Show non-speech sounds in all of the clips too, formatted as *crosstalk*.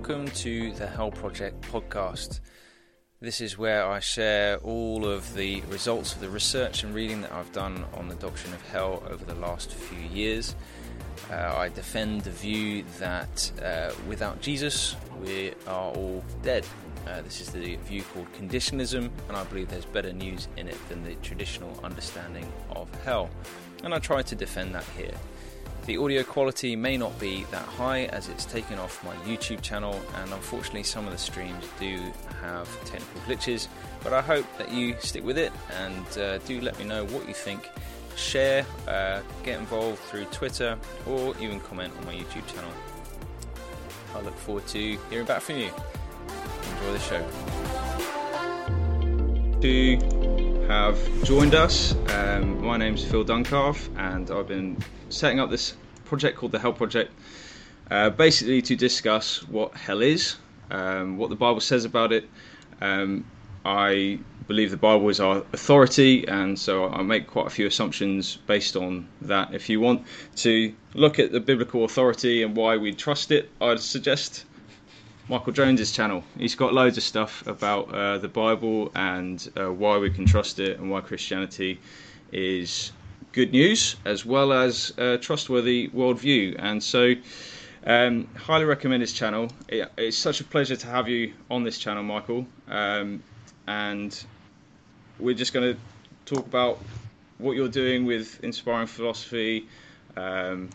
welcome to the Hell Project podcast. This is where I share all of the results of the research and reading that I've done on the doctrine of hell over the last few years. Uh, I defend the view that uh, without Jesus, we are all dead. Uh, this is the view called conditionalism, and I believe there's better news in it than the traditional understanding of hell. And I try to defend that here. The audio quality may not be that high as it's taken off my YouTube channel, and unfortunately, some of the streams do have technical glitches. But I hope that you stick with it and uh, do let me know what you think. Share, uh, get involved through Twitter, or even comment on my YouTube channel. I look forward to hearing back from you. Enjoy the show. To have joined us, um, my name's Phil Duncalfe, and I've been setting up this project called the Hell Project, uh, basically to discuss what hell is, um, what the Bible says about it. Um, I believe the Bible is our authority, and so I make quite a few assumptions based on that. If you want to look at the biblical authority and why we trust it, I'd suggest Michael Jones's channel. He's got loads of stuff about uh, the Bible and uh, why we can trust it and why Christianity is good news as well as a trustworthy worldview. And so, um, highly recommend his channel. It, it's such a pleasure to have you on this channel, Michael. Um, and we're just going to talk about what you're doing with inspiring philosophy um,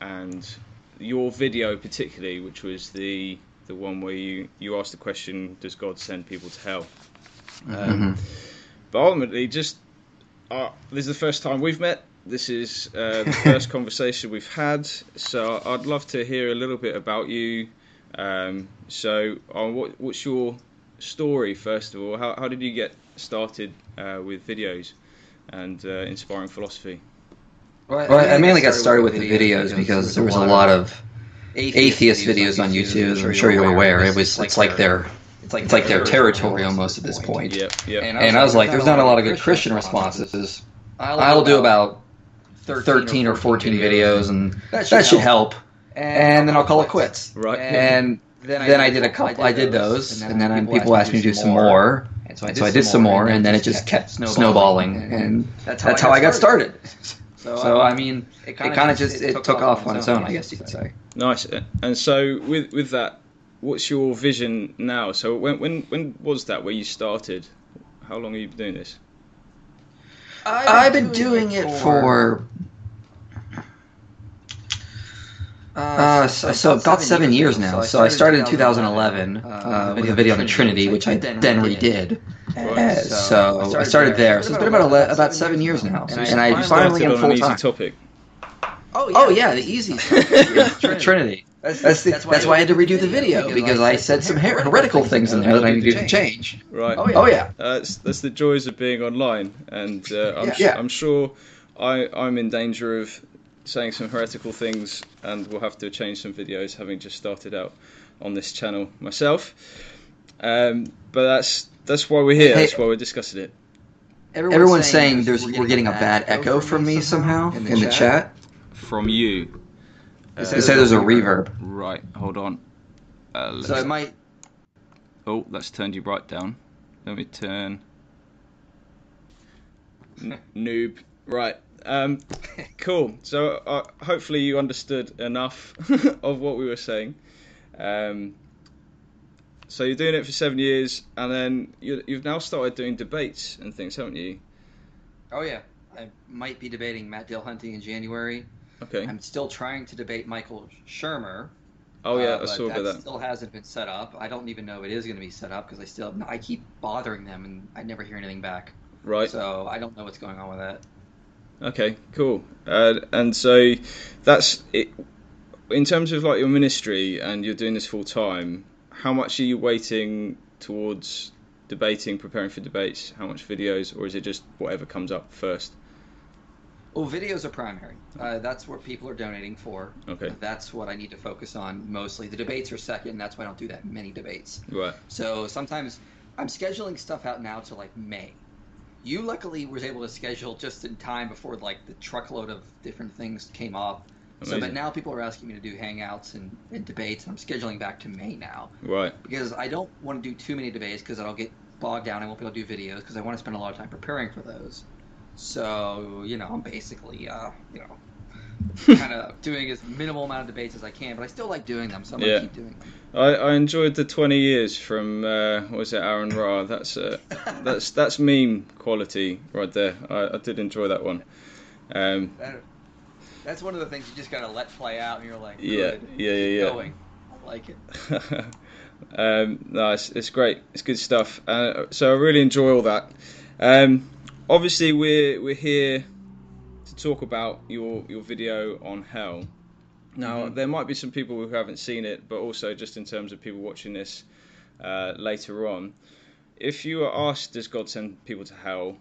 and your video particularly which was the the one where you you asked the question does god send people to hell? Um, Mm-hmm. but ultimately just uh, this is the first time we've met. This is uh, the *laughs* first conversation we've had. So i'd love to hear a little bit about you. Um, so uh, what, what's your story first of all? How, how did you get started uh, with videos and uh, inspiring philosophy? Well, I mainly got started with the videos because there was a lot of atheist videos on YouTube, as I'm sure you're aware. It was it's like their it's like their territory almost at this point. yep yep And I was like, there's not a lot of good Christian responses. I'll do about 13 or 14 videos, and that should help. And then I'll call it quits. right And then I did a couple. I did those, and then people asked me to do some more. And so I did some more, and then it just kept snowballing, and that's how I got started. *laughs* So I mean, it kind of just it took off on its own, I guess you could say. Nice. Uh, and so with with that, what's your vision now? So when when when was that where you started? How long have you been doing this? I've been doing it for uh, so, so about seven years now. So I started in 2011 uh, with a video on the Trinity, which I then redid. Uh, so I started there. So it's been about ele- about seven years now, and I finally Started am full an easy time. topic. Oh yeah, the easy stuff. Trinity. That's, the, that's why I had to redo the video because I said some heretical things in there that I needed to change. Right. Oh yeah. Uh, that's, that's the joys of being online, and uh, I'm, Yeah. s- Yeah. I'm sure I, I'm in danger of saying some heretical things, and we'll have to change some videos, having just started out on this channel myself. Um, but that's that's why we're here. Hey- that's why we're discussing it. Everyone's saying there's we're getting a bad echo from me somehow in the chat. From you. They say there's a reverb. Right. Hold on. Uh, So it might. Oh, that's turned you right down. Let me turn. N- noob. Right. Um, *laughs* cool. So uh, hopefully you understood enough *laughs* of what we were saying. Um, so you're doing it for seven years, and then you, you've now started doing debates and things, haven't you? Oh yeah, I might be debating Matt Dillahunty in January. Okay. I'm still trying to debate Michael Shermer. Oh yeah, uh, I saw that that. still hasn't been set up. I don't even know if it is going to be set up because I still I keep bothering them and I never hear anything back. Right. So I don't know what's going on with that. Okay, cool. Uh, and so that's it. In terms of like your ministry and you're doing this full time, how much are you waiting towards debating, preparing for debates? How much videos, or is it just whatever comes up first? Well, videos are primary. Uh, that's what people are donating for. Okay, That's what I need to focus on mostly. The debates are second. That's why I don't do that many debates. right. So sometimes I'm scheduling stuff out now to like May. You luckily was able to schedule just in time before like the truckload of different things came up. So, but now people are asking me to do hangouts and, and debates, and I'm scheduling back to May now. Right. Because I don't want to do too many debates because I'll get bogged down. I won't be able to do videos because I want to spend a lot of time preparing for those. So you know, I'm basically uh, you know *laughs* kind of doing as minimal amount of debates as I can, but I still like doing them, so I'm gonna keep doing them. I, I enjoyed the 20 years from uh, what was it AronRa? That's uh, *laughs* that's that's meme quality right there. I, I did enjoy that one. Um, that, that's one of the things you just gotta let play out, and you're like, yeah, yeah, yeah, yeah. Going. I like it. *laughs* um, no, it's, it's great. It's good stuff. Uh, so I really enjoy all that. Um, obviously, we're we're here talk about your your video on hell. Now, mm-hmm. there might be some people who haven't seen it, but also just in terms of people watching this uh, later on, if you are asked, does God send people to hell?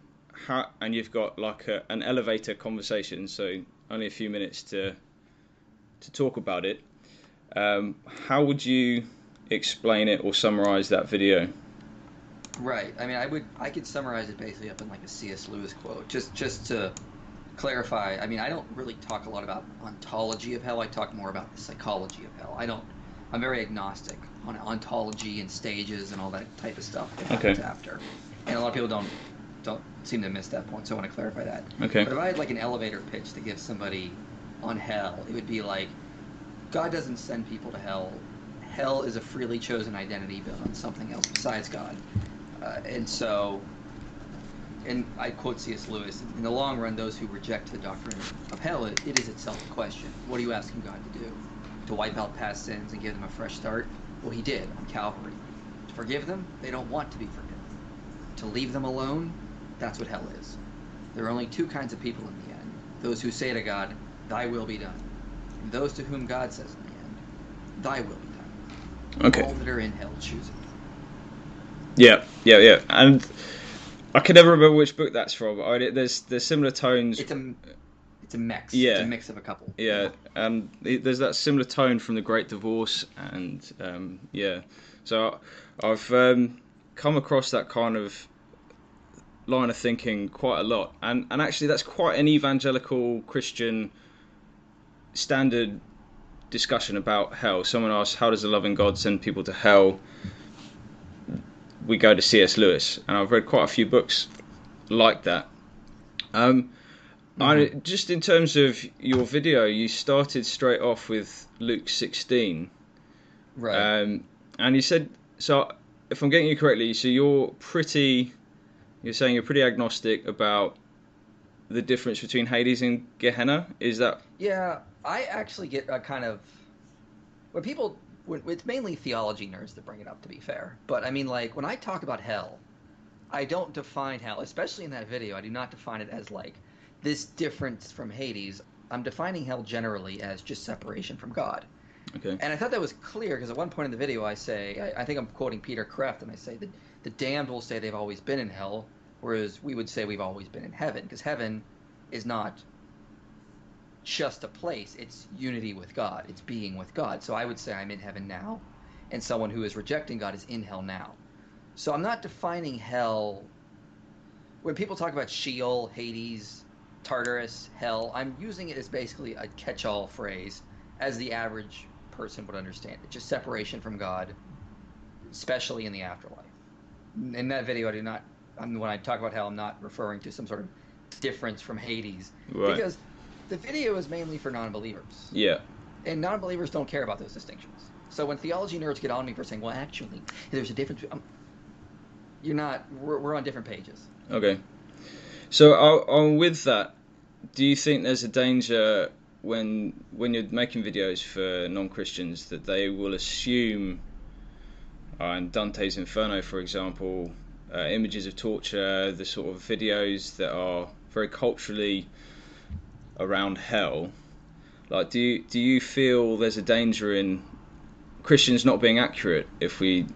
How, and you've got like a, an elevator conversation, so only a few minutes to to talk about it. Um, how would you explain it or summarize that video? Right. I mean, I would I could summarize it basically up in like a C.S. Lewis quote, just just to clarify. I mean, I don't really talk a lot about ontology of hell. I talk more about the psychology of hell. I don't. I'm very agnostic on ontology and stages and all that type of stuff that okay. after. And a lot of people don't don't seem to miss that point, so I want to clarify that. Okay. But if I had like an elevator pitch to give somebody on hell, it would be like, God doesn't send people to hell. Hell is a freely chosen identity built on something else besides God. Uh, and so, and I quote C.S. Lewis: "In the long run, those who reject the doctrine of hell, it, it is itself a question. What are you asking God to do? To wipe out past sins and give them a fresh start? Well, He did on Calvary. To forgive them, they don't want to be forgiven. To leave them alone, that's what hell is. There are only two kinds of people in the end those who say to God, Thy will be done, and those to whom God says in the end, Thy will be done. Okay. All that are in hell choose it. Yeah, yeah, yeah. And I can never remember which book that's from. I, there's there's similar tones. It's a it's a mix. Yeah, it's a mix of a couple. Yeah, and there's that similar tone from the Great Divorce, and um, yeah. So I've um, come across that kind of line of thinking quite a lot, and and actually that's quite an evangelical Christian standard discussion about hell. Someone asked, "How does a loving God send people to hell?" We go to C.S. Lewis, and I've read quite a few books like that. Um, mm-hmm. I, just in terms of your video, you started straight off with Luke 16, right? Um, and you said so. If I'm getting you correctly, so you're pretty you're saying you're pretty agnostic about the difference between Hades and Gehenna. Is that? Yeah, I actually get a kind of when people it's mainly theology nerds that bring it up. To be fair, but I mean, like when I talk about hell, I don't define hell, especially in that video. I do not define it as like this difference from Hades. I'm defining hell generally as just separation from God. Okay. And I thought that was clear because at one point in the video I say, I, I think I'm quoting Peter Kreeft, and I say that the damned will say they've always been in hell, whereas we would say we've always been in heaven because heaven is not just a place. It's unity with god. It's being with god. So i would say i'm in heaven now and someone who is rejecting god is in hell now. So i'm not defining hell. When people talk about sheol hades tartarus hell i'm using it as basically a catch-all phrase as the average person would understand it. Just separation from god especially in the afterlife. In that video i do not I'm, when I talk about hell, I'm not referring to some sort of difference from Hades. Right. because the video is mainly for non-believers. Yeah. And non-believers don't care about those distinctions. So when theology nerds get on me for saying, "Well, actually, there's a difference," um, you're not. We're, we're on different pages. Okay. So on with that, do you think there's a danger when when you're making videos for non-Christians that they will assume, uh, in Dante's Inferno, for example, uh, images of torture, the sort of videos that are very culturally around hell. Like, do you, do you feel there's a danger in Christians not being accurate if we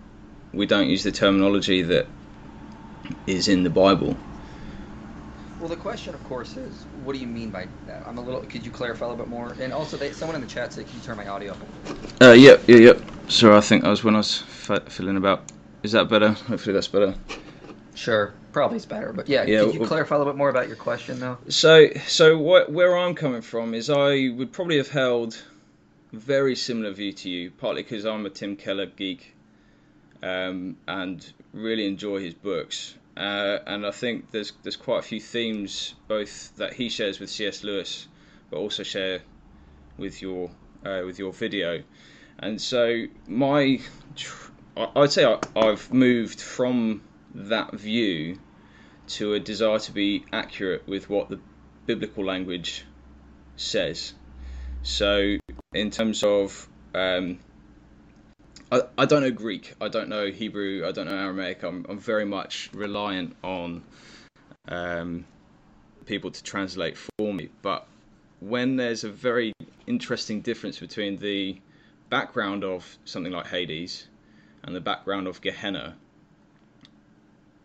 we don't use the terminology that is in the Bible? Well, the question, of course, is what do you mean by that? I'm a little. Could you clarify a little bit more? And also, they, someone in the chat said, "Can you turn my audio up?" Uh, yep, yeah, yep. Yeah. So I think that was when I was f- filling about. Is that better? Hopefully, that's better. Sure, probably is better, but yeah. yeah Could you well, clarify a little bit more about your question, though? So, so what, where I'm coming from is I would probably have held very similar view to you, partly because I'm a Tim Keller geek, um, and really enjoy his books. Uh, and I think there's there's quite a few themes both that he shares with C.S. Lewis, but also share with your uh, with your video. And so my, I'd say I've moved from that view to a desire to be accurate with what the biblical language says. So in terms of um, I, I don't know Greek, I don't know Hebrew, I don't know Aramaic. I'm, I'm very much reliant on um, people to translate for me. But when there's a very interesting difference between the background of something like Hades and the background of Gehenna,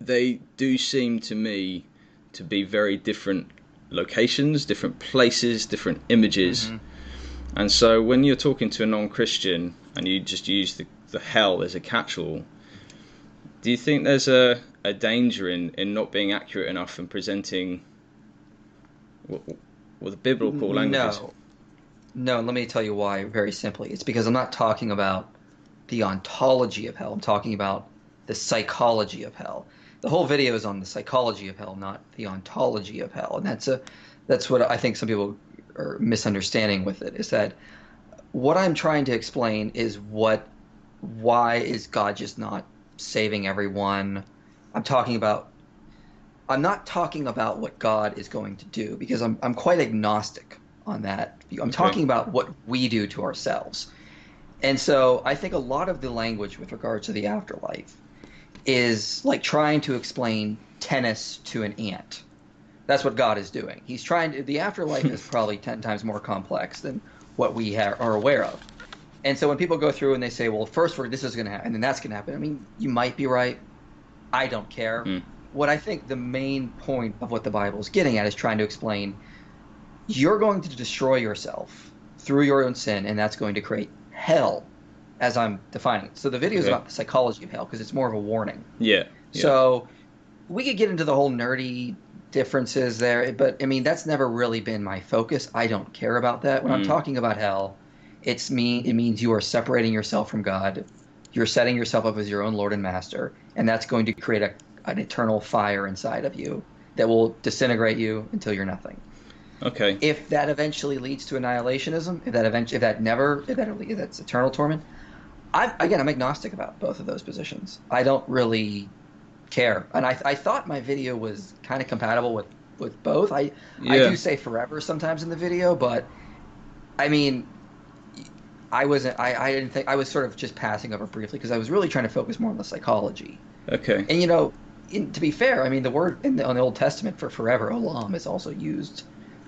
they do seem to me to be very different locations, different places, different images. Mm-hmm. And so when you're talking to a non Christian and you just use the the hell as a catch-all. Do you think there's a, a danger in, in not being accurate enough and presenting what, what the biblical language no. is? No, let me tell you why very simply. It's because I'm not talking about the ontology of hell. I'm talking about the psychology of hell. The whole video is on the psychology of hell, not the ontology of hell. And that's a that's what I think some people are misunderstanding with it is that what I'm trying to explain is what why is God just not saving everyone? I'm talking about I'm not talking about what God is going to do because I'm I'm quite agnostic on that. I'm talking about what we do to ourselves. And so I think a lot of the language with regards to the afterlife is like trying to explain tennis to an ant. That's what God is doing. He's trying to, the afterlife is *laughs* probably 10 times more complex than what we ha- are aware of. And so when people go through and they say, well, first this is going to happen and then that's going to happen, I mean, you might be right. I don't care. Mm. What I think the main point of what the Bible is getting at is trying to explain you're going to destroy yourself through your own sin, and that's going to create hell, as I'm defining it. So the video is okay. about the psychology of hell because it's more of a warning. Yeah, yeah. So we could get into the whole nerdy differences there, but I mean, that's never really been my focus. I don't care about that. When mm. I'm talking about hell, it's mean it means you are separating yourself from God. You're setting yourself up as your own Lord and Master, and that's going to create a, an eternal fire inside of you that will disintegrate you until you're nothing. Okay. If that eventually leads to annihilationism, if that eventually, if that never, if that if that's eternal torment, I again I'm agnostic about both of those positions. I don't really care, and I I thought my video was kind of compatible with with both. I yeah. I do say forever sometimes in the video, but I mean I wasn't. I, I didn't think I was sort of just passing over briefly because I was really trying to focus more on the psychology. Okay. And you know, in, to be fair, I mean the word in the, in the Old Testament for forever, olam, is also used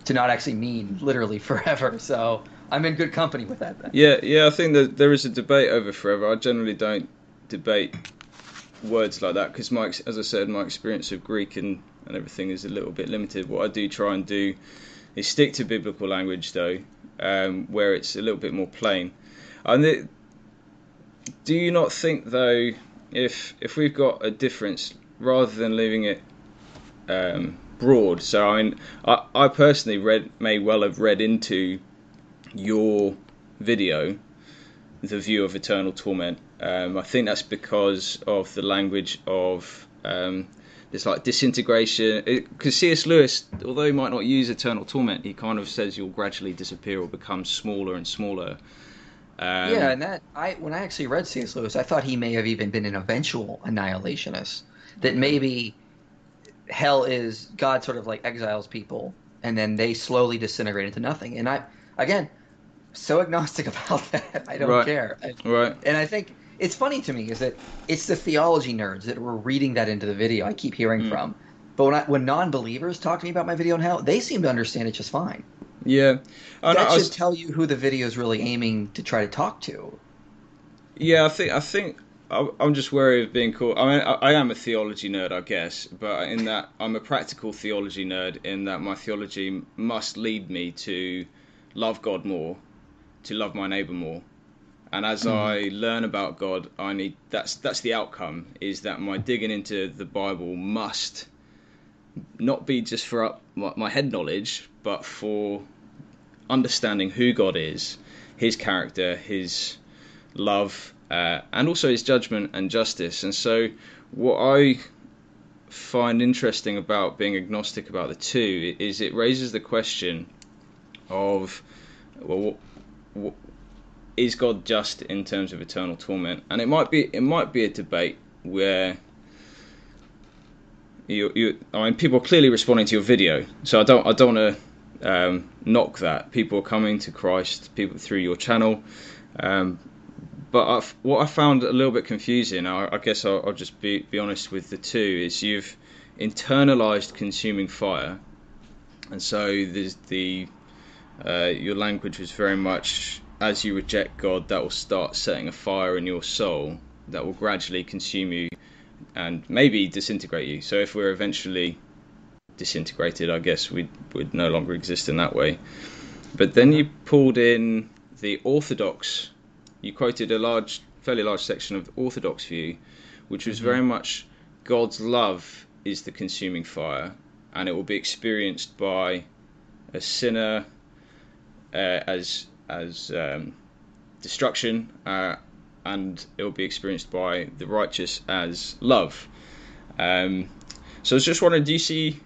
to not actually mean literally forever. *laughs* So I'm in good company with that. Then. Yeah, yeah. I think that there is a debate over forever. I generally don't debate words like that because my, as I said, my experience of Greek and and everything is a little bit limited. What I do try and do is stick to biblical language though um, where it's a little bit more plain. And it, do you not think though, if if we've got a difference, rather than leaving it um, broad? So I mean, I, I personally read may well have read into your video the view of eternal torment. Um, I think that's because of the language of um, this like disintegration. Because C.S. Lewis, although he might not use eternal torment, he kind of says you'll gradually disappear or become smaller and smaller. Um, yeah, and that I when I actually read C.S. Lewis, I thought he may have even been an eventual annihilationist. That maybe hell is God sort of like exiles people, and then they slowly disintegrate into nothing. And I, again, so agnostic *laughs* about that. I don't right. care. Right. And I think it's funny to me is that it's the theology nerds that were reading that into the video. I keep hearing mm. from, but when I, when non-believers talk to me about my video and how they seem to understand it just fine. Yeah, that should was, tell you who the video is really aiming to try to talk to. Yeah, I think I think I'm just wary of being called. I mean, I am a theology nerd, I guess, but in that I'm a practical theology nerd. In that my theology must lead me to love God more, to love my neighbor more, And as mm. I learn about God, I need that's that's the outcome is that my digging into the Bible must not be just for up my head knowledge, but for understanding who God is, His character, His love, uh, and also His judgment and justice. And so, what I find interesting about being agnostic about the two is it raises the question of well, is God just in terms of eternal torment? And it might be it might be a debate where you, you I mean people are clearly responding to your video, so I don't I don't want to um, knock that. People are coming to Christ, people through your channel. Um, but I've, what I found a little bit confusing, I, I guess I'll, I'll, just be, be honest with the two, is you've internalized consuming fire, and so there's the uh, your language was very much as you reject God, that will start setting a fire in your soul that will gradually consume you and maybe disintegrate you. So if we're eventually disintegrated, I guess we would no longer exist in that way. But then you pulled in the orthodox. You quoted a large, fairly large section of the orthodox view, which was mm-hmm. very much God's love is the consuming fire, and it will be experienced by a sinner as as um, destruction, uh, and it will be experienced by the righteous as love. Um, so I was just wondering, do you see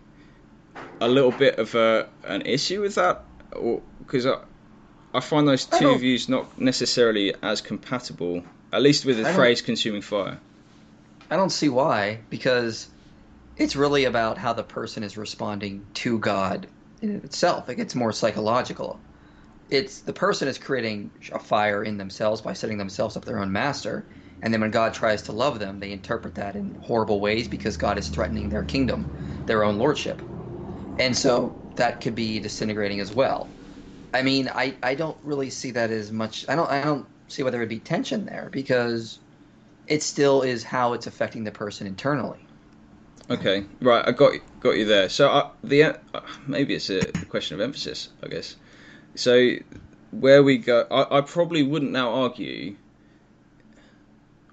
a little bit of a, an issue with that? Because I, I find those two views not necessarily as compatible, at least with the phrase consuming fire. I don't see why, because it's really about how the person is responding to God in itself. It gets more psychological it's the person is creating a fire in themselves by setting themselves up their own master. And then when god tries to love them they interpret that in horrible ways because god is threatening their kingdom their own lordship. And so that could be disintegrating as well. I mean i, I don't really see that as much i don't i don't see why there would be tension there because it still is how it's affecting the person internally. Okay right i got got you there. So uh, the uh, maybe it's a question of emphasis i guess so where we go, I, I probably wouldn't now argue,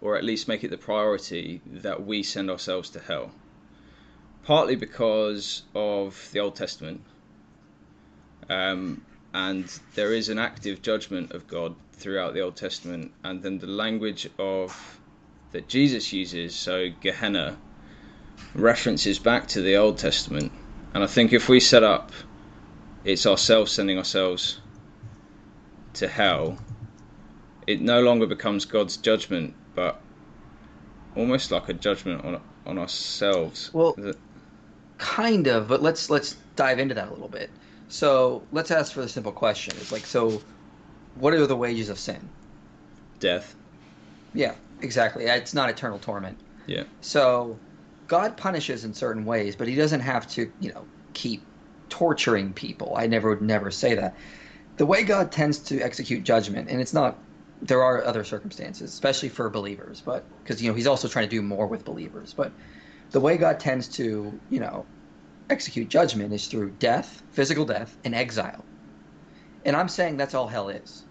or at least make it the priority that we send ourselves to hell. Partly because of the Old Testament, um, and there is an active judgment of God throughout the Old Testament, and then the language of that Jesus uses, so Gehenna, references back to the Old Testament. And I think if we set up it's ourselves sending ourselves to hell, it no longer becomes God's judgment, but almost like a judgment on on ourselves. Well, kind of, but let's let's dive into that a little bit. So let's ask for the simple question: It's like, so what are the wages of sin? Death. Yeah, exactly. It's not eternal torment. Yeah. So God punishes in certain ways, but He doesn't have to, you know, keep torturing people. I never would never say that. The way God tends to execute judgment, and it's not. There are other circumstances, especially for believers, but because you know He's also trying to do more with believers. But the way God tends to, you know, execute judgment is through death, physical death, and exile. And I'm saying that's all hell is.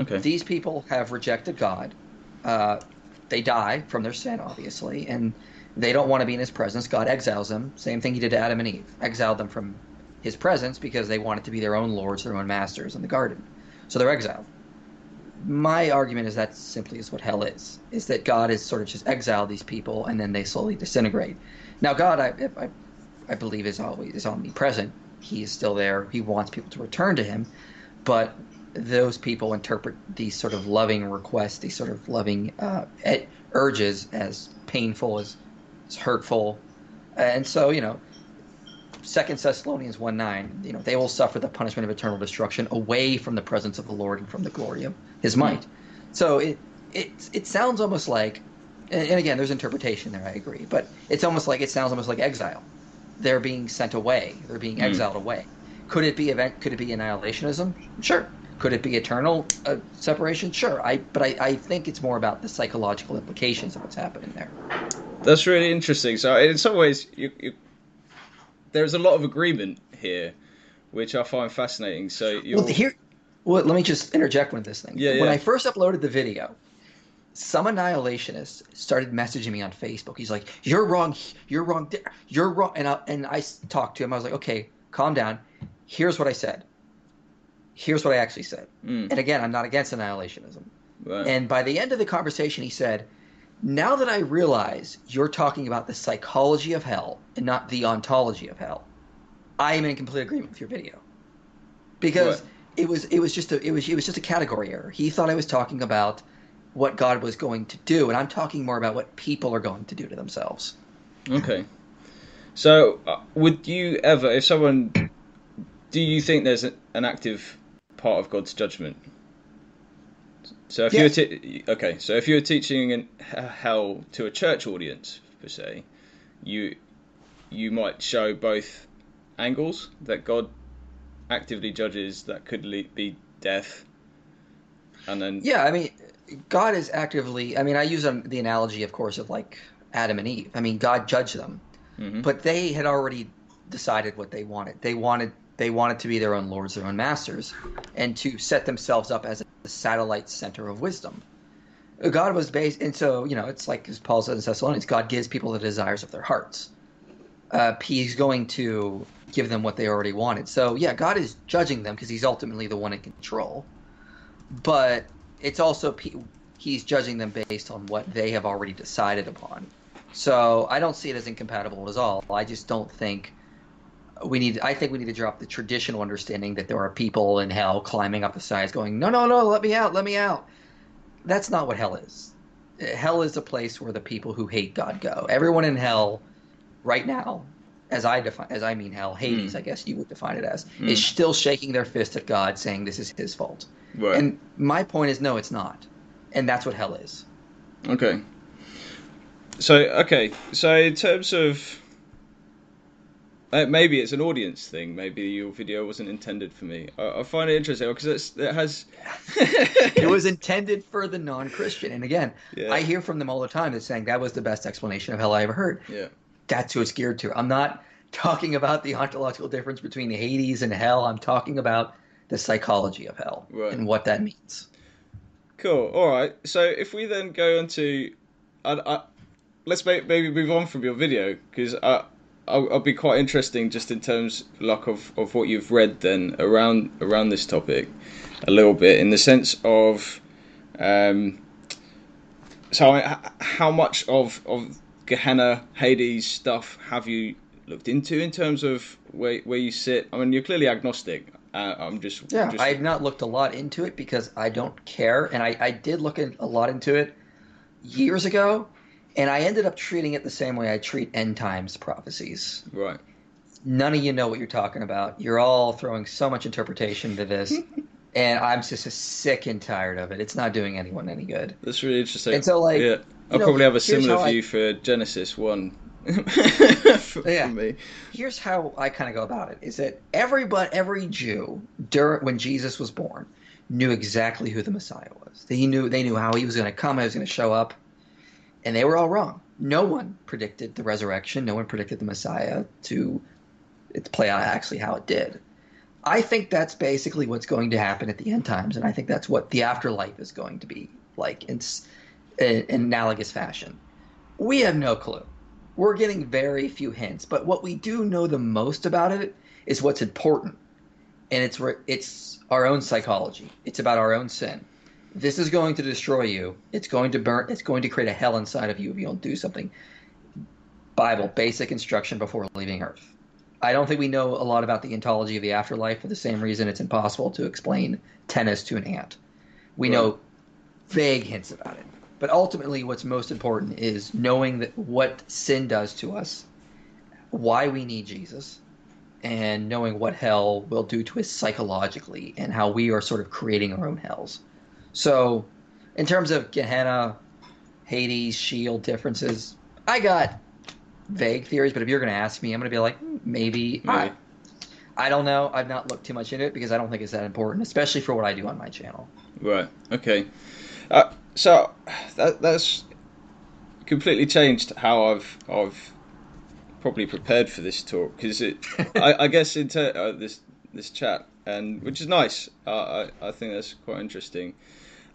Okay. These people have rejected God. Uh, they die from their sin, obviously, and they don't want to be in His presence. God exiles them. Same thing He did to Adam and Eve. Exiled them from his presence because they wanted to be their own lords, their own masters in the garden. So they're exiled. My argument is that simply is what hell is: is that God is sort of just exiled these people and then they slowly disintegrate. Now, God, I, I, I believe is always is omnipresent. He is still there. He wants people to return to Him, but those people interpret these sort of loving requests, these sort of loving uh, urges, as painful, as, as hurtful, and so you know Second Thessalonians 1 9, you know, they will suffer the punishment of eternal destruction away from the presence of the Lord and from the glory of his might. So it it it sounds almost like and, and again there's interpretation there, I agree, but it's almost like it sounds almost like exile. They're being sent away. They're being mm. exiled away. Could it be event could it be annihilationism? Sure. Could it be eternal uh, separation? Sure. I but I, I think it's more about the psychological implications of what's happening there. That's really interesting. So in some ways you, you there's a lot of agreement here, which I find fascinating. So well, here, Well, let me just interject with this thing. Yeah, when I first uploaded the video, some annihilationist started messaging me on Facebook. He's like, "You're wrong. You're wrong. You're wrong." And I, and I talked to him. I was like, "Okay, calm down. Here's what I said. Here's what I actually said." Mm. And again, I'm not against annihilationism. Right. And by the end of the conversation, he said, "Now that I realize you're talking about the psychology of hell and not the ontology of hell, I am in complete agreement with your video." Because what? it was it was just a it was it was just a category error. He thought I was talking about what God was going to do, and I'm talking more about what people are going to do to themselves. Okay. So, uh, would you ever, if someone, do you think there's a, an active part of God's judgment? So if yes. you were te- okay, so if you were teaching in hell to a church audience per se, you you might show both angles that God actively judges that could be death, and then yeah, I mean, God is actively. I mean, I use the analogy, of course, of like Adam and Eve. I mean, God judged them, mm-hmm. but they had already decided what they wanted. They wanted they wanted to be their own lords, their own masters, and to set themselves up as a satellite center of wisdom. God was based, and so you know, it's like as Paul says in Thessalonians, God gives people the desires of their hearts. Uh, he's going to give them what they already wanted. So yeah, God is judging them because He's ultimately the one in control. But it's also He's judging them based on what they have already decided upon. So I don't see it as incompatible at all. I just don't think we need. I think we need to drop the traditional understanding that there are people in hell climbing up the sides, going, "No, no, no, let me out, let me out." That's not what hell is. Hell is a place where the people who hate God go. Everyone in hell, right now, as I define, as I mean hell, Hades, mm. I guess you would define it as, mm. is still shaking their fist at God, saying this is His fault. Right. And my point is, no, it's not, and that's what hell is. Okay. So okay, so in terms of uh, maybe it's an audience thing. Maybe your video wasn't intended for me. I, I find it interesting because it has. *laughs* it was intended for the non-Christian, and again, yeah. I hear from them all the time that saying that was the best explanation of hell I ever heard. Yeah that's who it's geared to. I'm not talking about the ontological difference between Hades and hell. I'm talking about the psychology of hell right. and what that means. Cool. All right. So if we then go on to, I, I, let's maybe move on from your video because I, I'll, I'll, be quite interesting just in terms like of, of what you've read then around around this topic a little bit in the sense of um, so how much of of Gehenna, Hades stuff have you looked into in terms of where where you sit? I mean, you're clearly agnostic. Uh, I'm just yeah. Just... I've not looked a lot into it because I don't care, and I I did look in, a lot into it years ago, and I ended up treating it the same way I treat end times prophecies. Right. None of you know what you're talking about. You're all throwing so much interpretation to this. *laughs* and I'm just sick and tired of it. It's not doing anyone any good. That's really interesting. And so, like, yeah. I'll know, probably have a similar view I, for Genesis one. *laughs* for, yeah. For me. Here's how I kind of go about it: is that everybody, every Jew, during when Jesus was born, knew exactly who the Messiah was. They knew they knew how he was going to come, how he was going to show up, and they were all wrong. No one predicted the resurrection. No one predicted the Messiah to, to play out actually how it did. I think that's basically what's going to happen at the end times, and I think that's what the afterlife is going to be like. It's in, analogous fashion. We have no clue. We're getting very few hints, but what we do know the most about it is what's important, and it's it's our own psychology. It's about our own sin. This is going to destroy you. It's going to burn. It's going to create a hell inside of you if you don't do something. Bible, basic instruction before leaving Earth. I don't think we know a lot about the ontology of the afterlife for the same reason it's impossible to explain tennis to an ant. We right. know vague hints about it. But ultimately, what's most important is knowing that what sin does to us, why we need Jesus, and knowing what hell will do to us psychologically, and how we are sort of creating our own hells. So, in terms of Gehenna, Hades, Sheol differences, I got vague theories. But if you're going to ask me, I'm going to be like, hmm, maybe. maybe. I, I don't know. I've not looked too much into it because I don't think it's that important, especially for what I do on my channel. Right. Okay. Uh, so that that's completely changed how I've I've probably prepared for this talk because it *laughs* I, I, guess in ter- uh, this this chat and which is nice. Uh, I I think that's quite interesting.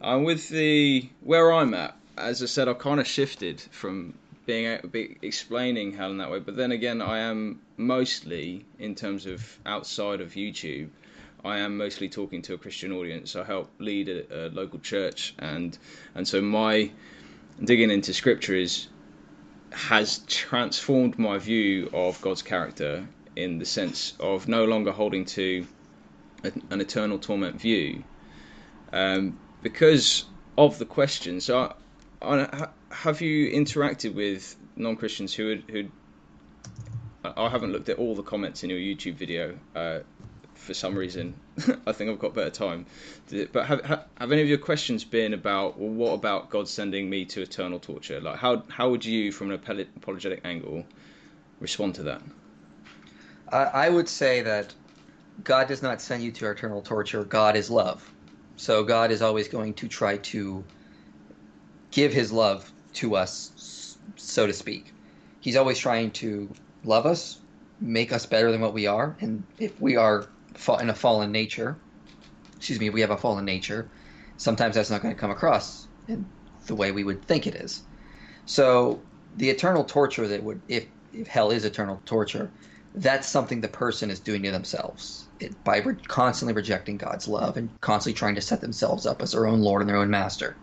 And with the where I'm at, as I said, I've kind of shifted from being be explaining hell in that way, but then again, I am mostly in terms of outside of YouTube. I am mostly talking to a Christian audience. I help lead a, a local church, and and so my digging into scripture is has transformed my view of God's character in the sense of no longer holding to an eternal torment view um, because of the questions. So, have you interacted with non-Christians who who? I haven't looked at all the comments in your YouTube video uh, for some reason. *laughs* I think I've got better time. But have, have any of your questions been about well, what about God sending me to eternal torture? Like how how would you, from an apologetic angle, respond to that? I would say that God does not send you to eternal torture. God is love. So God is always going to try to give his love to us, so to speak. He's always trying to love us, make us better than what we are. And if we are in a fallen nature, excuse me, if we have a fallen nature, sometimes that's not going to come across in the way we would think it is. So the eternal torture that would, if, if hell is eternal torture, that's something the person is doing to themselves it, by re- constantly rejecting God's love and constantly trying to set themselves up as their own Lord and their own master.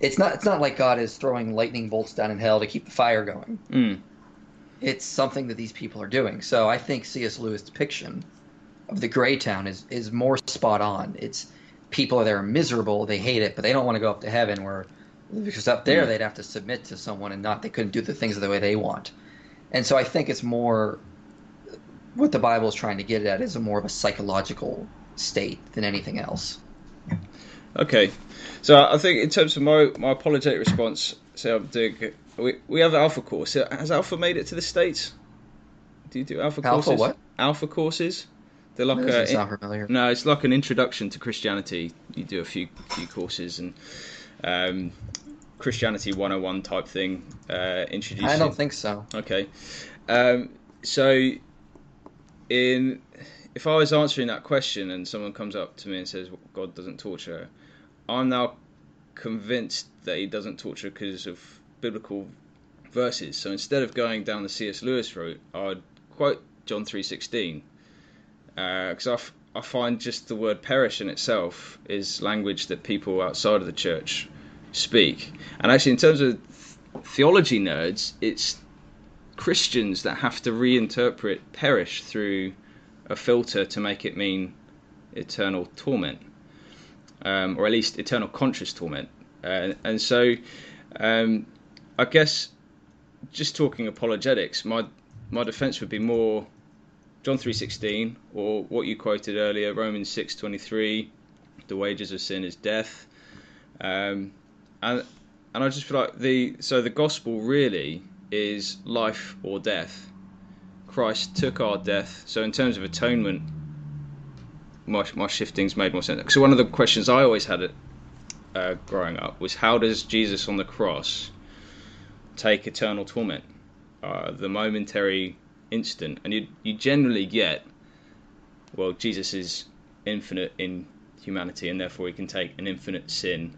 It's not. It's not like God is throwing lightning bolts down in hell to keep the fire going. Mm. It's something that these people are doing. So I think C.S. Lewis' depiction of the gray town is is more spot on. It's people that are miserable, they hate it, but they don't want to go up to heaven where because up there mm. they'd have to submit to someone and not they couldn't do the things the way they want. And so I think it's more what the Bible is trying to get at is a more of a psychological state than anything else. Okay, so I think in terms of my my apologetic response, so I'm doing we we have Alpha course. Has Alpha made it to the states? Do you do Alpha, Alpha courses? what? Alpha courses. They're like a, familiar. No, it's like an introduction to Christianity. You do a few few courses and um, Christianity 101 type thing. Uh, introducing. I don't think so. Okay, um, so in if I was answering that question and someone comes up to me and says God doesn't torture, I'm now convinced that He doesn't torture because of biblical verses. So instead of going down the C.S. Lewis route, I'd quote John three sixteen because uh, I, f- I find just the word perish in itself is language that people outside of the church speak. And actually, in terms of theology nerds, it's Christians that have to reinterpret perish through a filter to make it mean eternal torment, um, or at least eternal conscious torment. Uh, and so, um, I guess, just talking apologetics, my my defence would be more John three sixteen, or what you quoted earlier, Romans six twenty three. The wages of sin is death, um, and and I just feel like the so the gospel really is life or death. Christ took our death. So in terms of atonement, my my shifting's made more sense. So one of the questions I always had uh, growing up was how does Jesus on the cross take eternal torment, uh, the momentary instant, and you you generally get, well, Jesus is infinite in humanity, and therefore he can take an infinite sin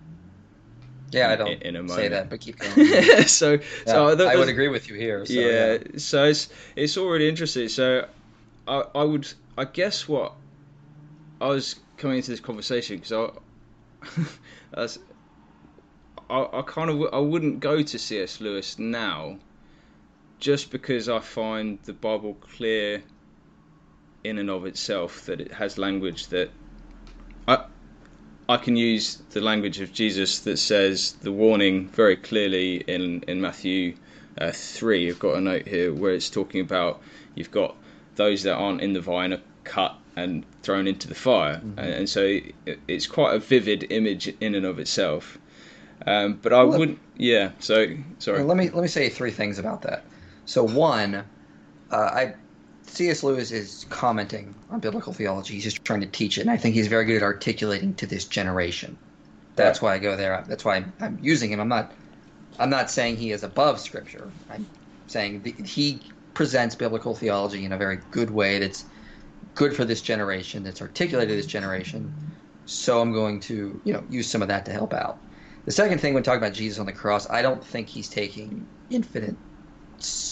yeah, I don't in, in say that, but keep going. *laughs* so, yeah, so I would agree with you here. So, yeah, yeah, so it's it's already interesting. So, I I would I guess what I was coming into this conversation because *laughs* I, I I kind of I wouldn't go to C.S. Lewis now, just because I find the Bible clear in and of itself that it has language that I I can use the language of Jesus that says the warning very clearly in in Matthew uh, three. I've got a note here where it's talking about you've got those that aren't in the vine are cut and thrown into the fire, mm-hmm. and, and, so it, it's quite a vivid image in and of itself. Um, but I well, wouldn't, yeah. So sorry. Well, let me let me say three things about that. So one, uh, I C.S. Lewis is commenting on biblical theology. He's just trying to teach it, and I think he's very good at articulating to this generation. That's why I go there. That's why I'm, I'm using him. I'm not. I'm not saying he is above Scripture. I'm saying the, he presents biblical theology in a very good way. That's good for this generation, that's articulated this generation. So I'm going to, you know, use some of that to help out. The second thing when talking about Jesus on the cross, I don't think he's taking infinite,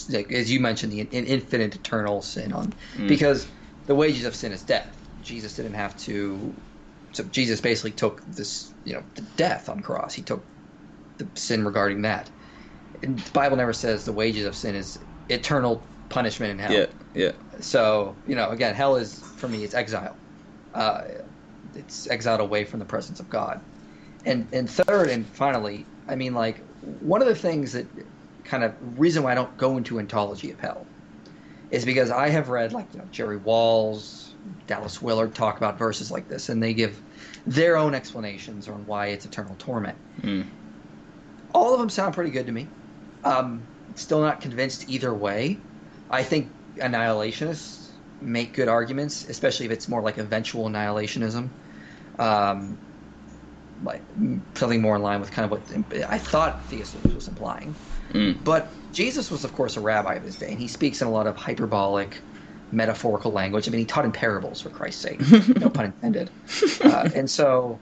like, as you mentioned, the infinite eternal sin on, mm. because the wages of sin is death. Jesus didn't have to. So Jesus basically took this, you know, the death on cross. He took the sin regarding that. And the Bible never says the wages of sin is eternal punishment in hell. Yeah, yeah. So you know, again, hell is for me, it's exile. Uh, it's exiled away from the presence of God. And and third and finally, I mean, like one of the things that kind of reason why I don't go into ontology of hell is because I have read like you know Jerry Walls, Dallas Willard talk about verses like this, and they give their own explanations on why it's eternal torment. Mm. All of them sound pretty good to me. Um, still not convinced either way. I think annihilationists make good arguments, especially if it's more like eventual annihilationism. Um, like something more in line with kind of what I thought Theophilus was implying. Mm. But Jesus was, of course, a rabbi of his day, and he speaks in a lot of hyperbolic, metaphorical language. I mean, he taught in parables, for Christ's sake, *laughs* no pun intended. Uh, and so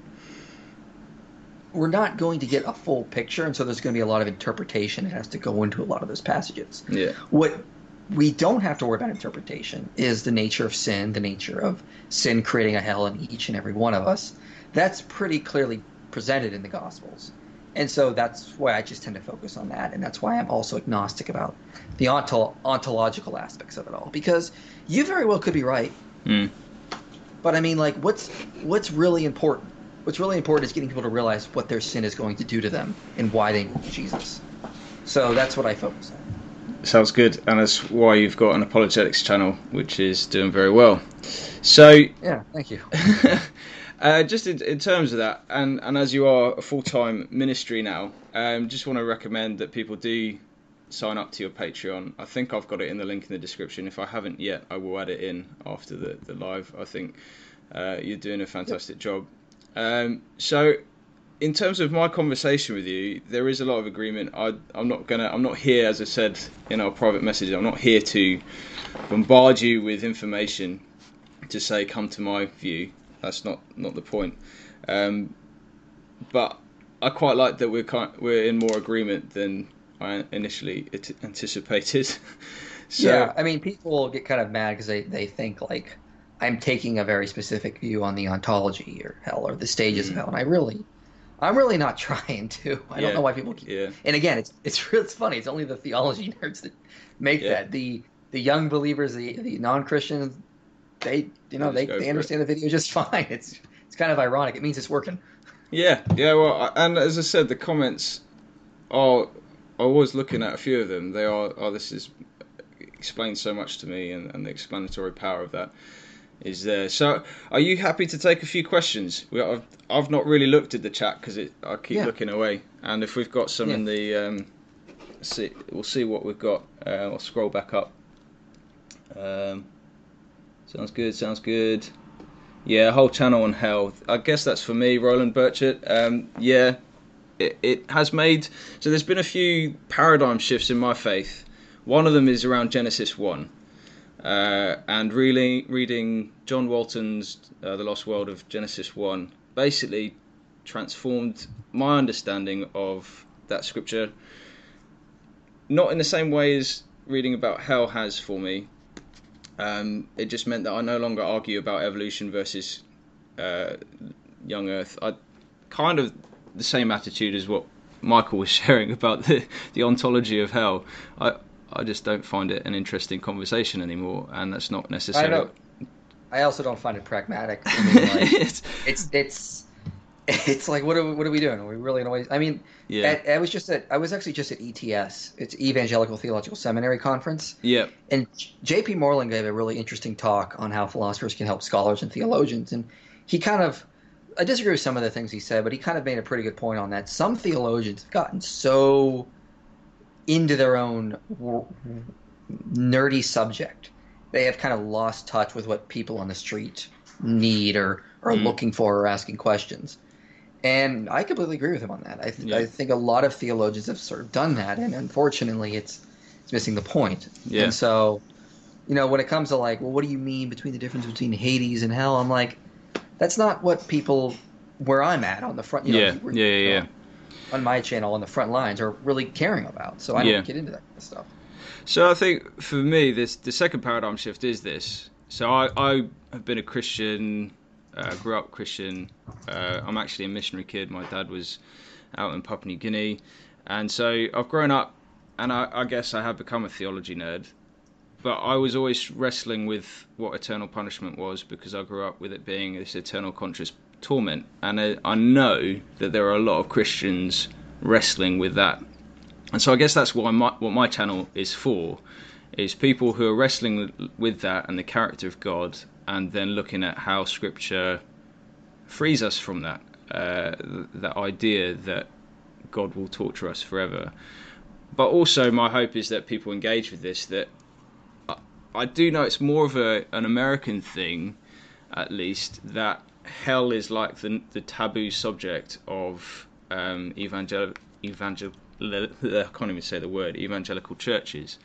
we're not going to get a full picture, and so there's going to be a lot of interpretation. It has to go into a lot of those passages. Yeah. What we don't have to worry about interpretation is the nature of sin, the nature of sin creating a hell in each and every one of us. That's pretty clearly presented in the Gospels. And so that's why I just tend to focus on that. And that's why I'm also agnostic about the ontol- ontological aspects of it all. Because you very well could be right. Mm. But I mean, like, what's what's really important? What's really important is getting people to realize what their sin is going to do to them and why they need Jesus. So that's what I focus on. Sounds good, and that's why you've got an apologetics channel, which is doing very well. So yeah, thank you. *laughs* uh, just in, in, terms of that, and, and as you are a full time ministry now, um, just want to recommend that people do sign up to your Patreon. I think I've got it in the link in the description. If I haven't yet, I will add it in after the, the live. I think uh, you're doing a fantastic job. Um, so in terms of my conversation with you, there is a lot of agreement. I, am not gonna. I'm not here, as I said in our private message. I'm not here to bombard you with information to say come to my view. That's not not the point. Um, but I quite like that we're kind, we're in more agreement than I initially anticipated. *laughs* so, yeah, I mean, people get kind of mad because they they think like I'm taking a very specific view on the ontology or hell or the stages mm-hmm. of hell, and I really I'm really not *laughs* trying to. I yeah. don't know why people keep. Yeah. And again, it's it's it's funny. It's only the theology *laughs* nerds that make yeah. that. The the young believers, the the non Christians, they you know they, they understand it. the video just *laughs* fine. It's it's kind of ironic. It means it's working. Yeah, yeah. Well, and as I said, the comments are. I was looking at a few of them. They are. Oh, this is explains so much to me, and, and the explanatory power of that is there. So, are you happy to take a few questions? We, I've, I've not really looked at the chat because I keep yeah. looking away. And if we've got some yeah. in the, um, see, we'll see what we've got. Uh, I'll scroll back up. Um, sounds good. Sounds good. Yeah, whole channel on hell. I guess that's for me, Roland Burchett. Um, yeah, it, it has made. So there's been a few paradigm shifts in my faith. One of them is around Genesis one. Uh, and really reading John Walton's uh, The Lost World of Genesis 1 basically transformed my understanding of that scripture. Not in the same way as reading about hell has for me. Um, it just meant that I no longer argue about evolution versus uh, young Earth. I kind of the same attitude as what Michael was *laughs* sharing about the, the ontology of hell. I, I just don't find it an interesting conversation anymore, and that's not necessarily. I, I also don't find it pragmatic. I mean, like, *laughs* it's, it's it's *laughs* it's like what are we, what are we doing? Are we really always? I mean, yeah. At, I was just at I was actually just at ETS. It's Evangelical Theological Seminary conference. Yeah. And J.P. Moreland gave a really interesting talk on how philosophers can help scholars and theologians, and he kind of. I disagree with some of the things he said, but he kind of made a pretty good point on that. Some theologians have gotten so into their own nerdy subject. They have kind of lost touch with what people on the street need or are mm. looking for or asking questions. And I completely agree with him on that. I, th- yeah. I think a lot of theologians have sort of done that, and unfortunately, it's it's missing the point. Yeah. And so, you know, when it comes to like, well, what do you mean between the difference between Hades and hell? I'm like, that's not what people where I'm at on the front. You know, yeah, yeah, yeah, yeah. On my channel, on the front lines, are really caring about. So I don't get into that kind of stuff. So I think for me, this the second paradigm shift is this. So I, I have been a Christian, uh, grew up Christian. Uh, I'm actually a missionary kid. My dad was out in Papua New Guinea, and so I've grown up, and I, I guess I have become a theology nerd but I was always wrestling with what eternal punishment was because I grew up with it being this eternal conscious torment, and I, I know that there are a lot of Christians wrestling with that, and so I guess that's why my, what my channel is for, is people who are wrestling with that and the character of God, and then looking at how Scripture frees us from that, uh, that idea that God will torture us forever. But also, my hope is that people engage with this. That I do know it's more of a an American thing, at least, that hell is like the the taboo subject of um, evangel evangel *laughs* I can't even say the word evangelical churches.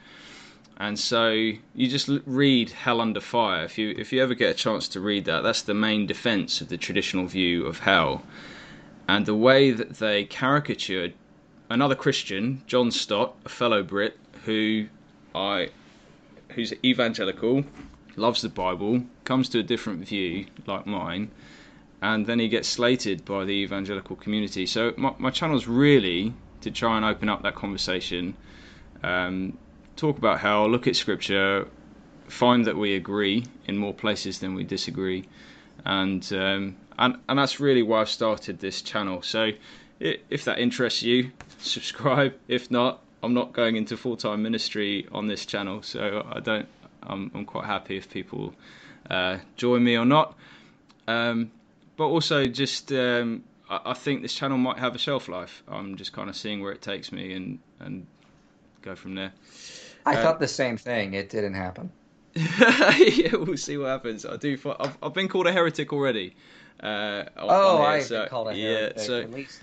And so you just read Hell Under Fire. If you if you ever get a chance to read that, that's the main defense of the traditional view of hell. And the way that they caricatured another Christian, John Stott, a fellow Brit, who I who's evangelical, loves the Bible, comes to a different view like mine, and then he gets slated by the evangelical community. So my, my channel is really to try and open up that conversation, um, talk about how, look at scripture, find that we agree in more places than we disagree, and um, and and that's really why I've started this channel. So if that interests you, *laughs* subscribe. If not, I'm not going into full time ministry on this channel, so I don't. I'm, I'm quite happy if people uh, join me or not. Um, but also, just um, I, I, think this channel might have a shelf life. I'm just kind of seeing where it takes me and and go from there. I uh, thought the same thing. It didn't happen. *laughs* yeah, we'll see what happens. I do. I've, I've been called a heretic already. Uh, oh, I've so, been called a heretic. Yeah, so, at least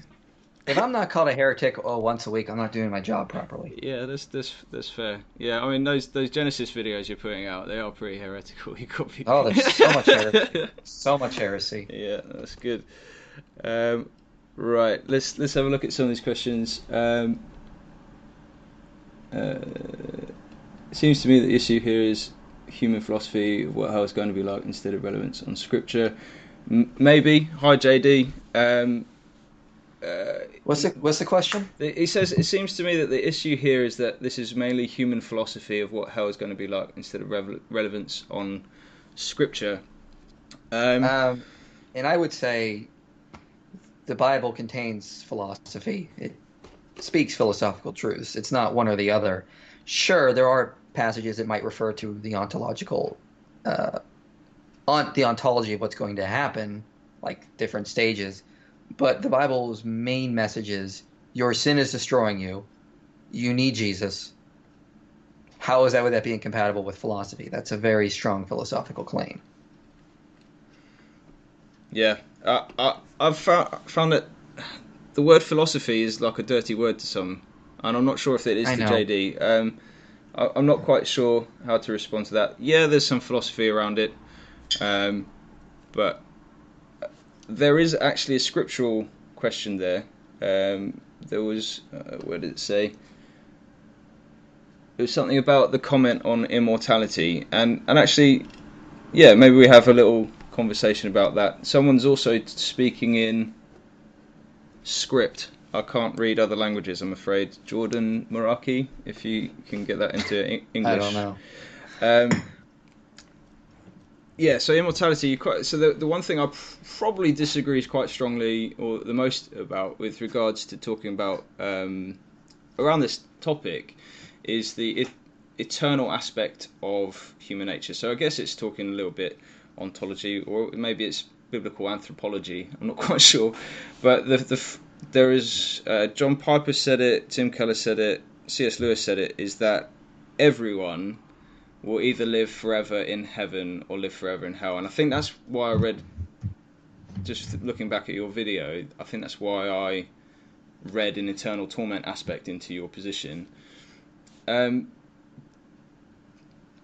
if I'm not called a heretic oh, once a week, I'm not doing my job properly. Yeah, that's that's that's fair. Yeah, I mean those those Genesis videos you're putting out, they are pretty heretical. *laughs* You got be... Oh, there's so much heresy. *laughs* so much heresy. Yeah, that's good. Um, right, let's let's have a look at some of these questions. Um, uh, it seems to me that the issue here is human philosophy of what hell is going to be like instead of relevance on scripture. M- maybe. Hi, JD. Um, uh, what's the what's the question? He says it seems to me that the issue here is that this is mainly human philosophy of what hell is going to be like instead of re- relevance on scripture. Um, um, and I would say the Bible contains philosophy. It speaks philosophical truths. It's not one or the other. Sure, there are passages that might refer to the ontological, uh, on the ontology of what's going to happen, like different stages but the Bible's main message is your sin is destroying you. You need Jesus. How is that would that be incompatible with philosophy? That's a very strong philosophical claim. Yeah, I, I, I've found, found that the word philosophy is like a dirty word to some, and I'm not sure if it is I to know. JD. Um, I, am not quite sure how to respond to that. Yeah, there's some philosophy around it, um, but there is actually a scriptural question there. Um, there was, uh, where did it say? It was something about the comment on immortality, and and actually, yeah, maybe we have a little conversation about that. Someone's also speaking in script. I can't read other languages, I'm afraid. Jordan Maraki, if you can get that into English. *laughs* I don't know. Um, yeah, so immortality. You quite, so the the one thing I probably disagree quite strongly, or the most about, with regards to talking about um, around this topic, is the eternal aspect of human nature. So I guess it's talking a little bit ontology, or maybe it's biblical anthropology. I'm not *laughs* quite sure, but the the there is uh, John Piper said it, Tim Keller said it, C.S. Lewis said it. Is that everyone will either live forever in heaven or live forever in hell. And I think that's why I read, just looking back at your video, I think that's why I read an eternal torment aspect into your position. Um,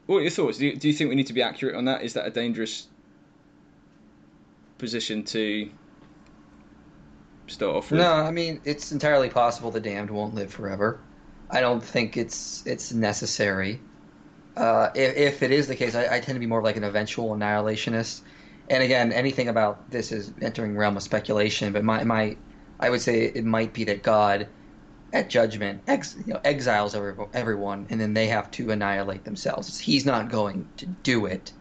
what are your thoughts? Do you, do you think we need to be accurate on that? Is that a dangerous position to start off with? No, I mean it's entirely possible the damned won't live forever. I don't think it's it's necessary. Uh, if, if, it is the case, I, I, tend to be more like an eventual annihilationist. And again, anything about this is entering realm of speculation. But my my, I would say it might be that God, at judgment, ex, you know, exiles every, everyone, and then they have to annihilate themselves. He's not going to do it.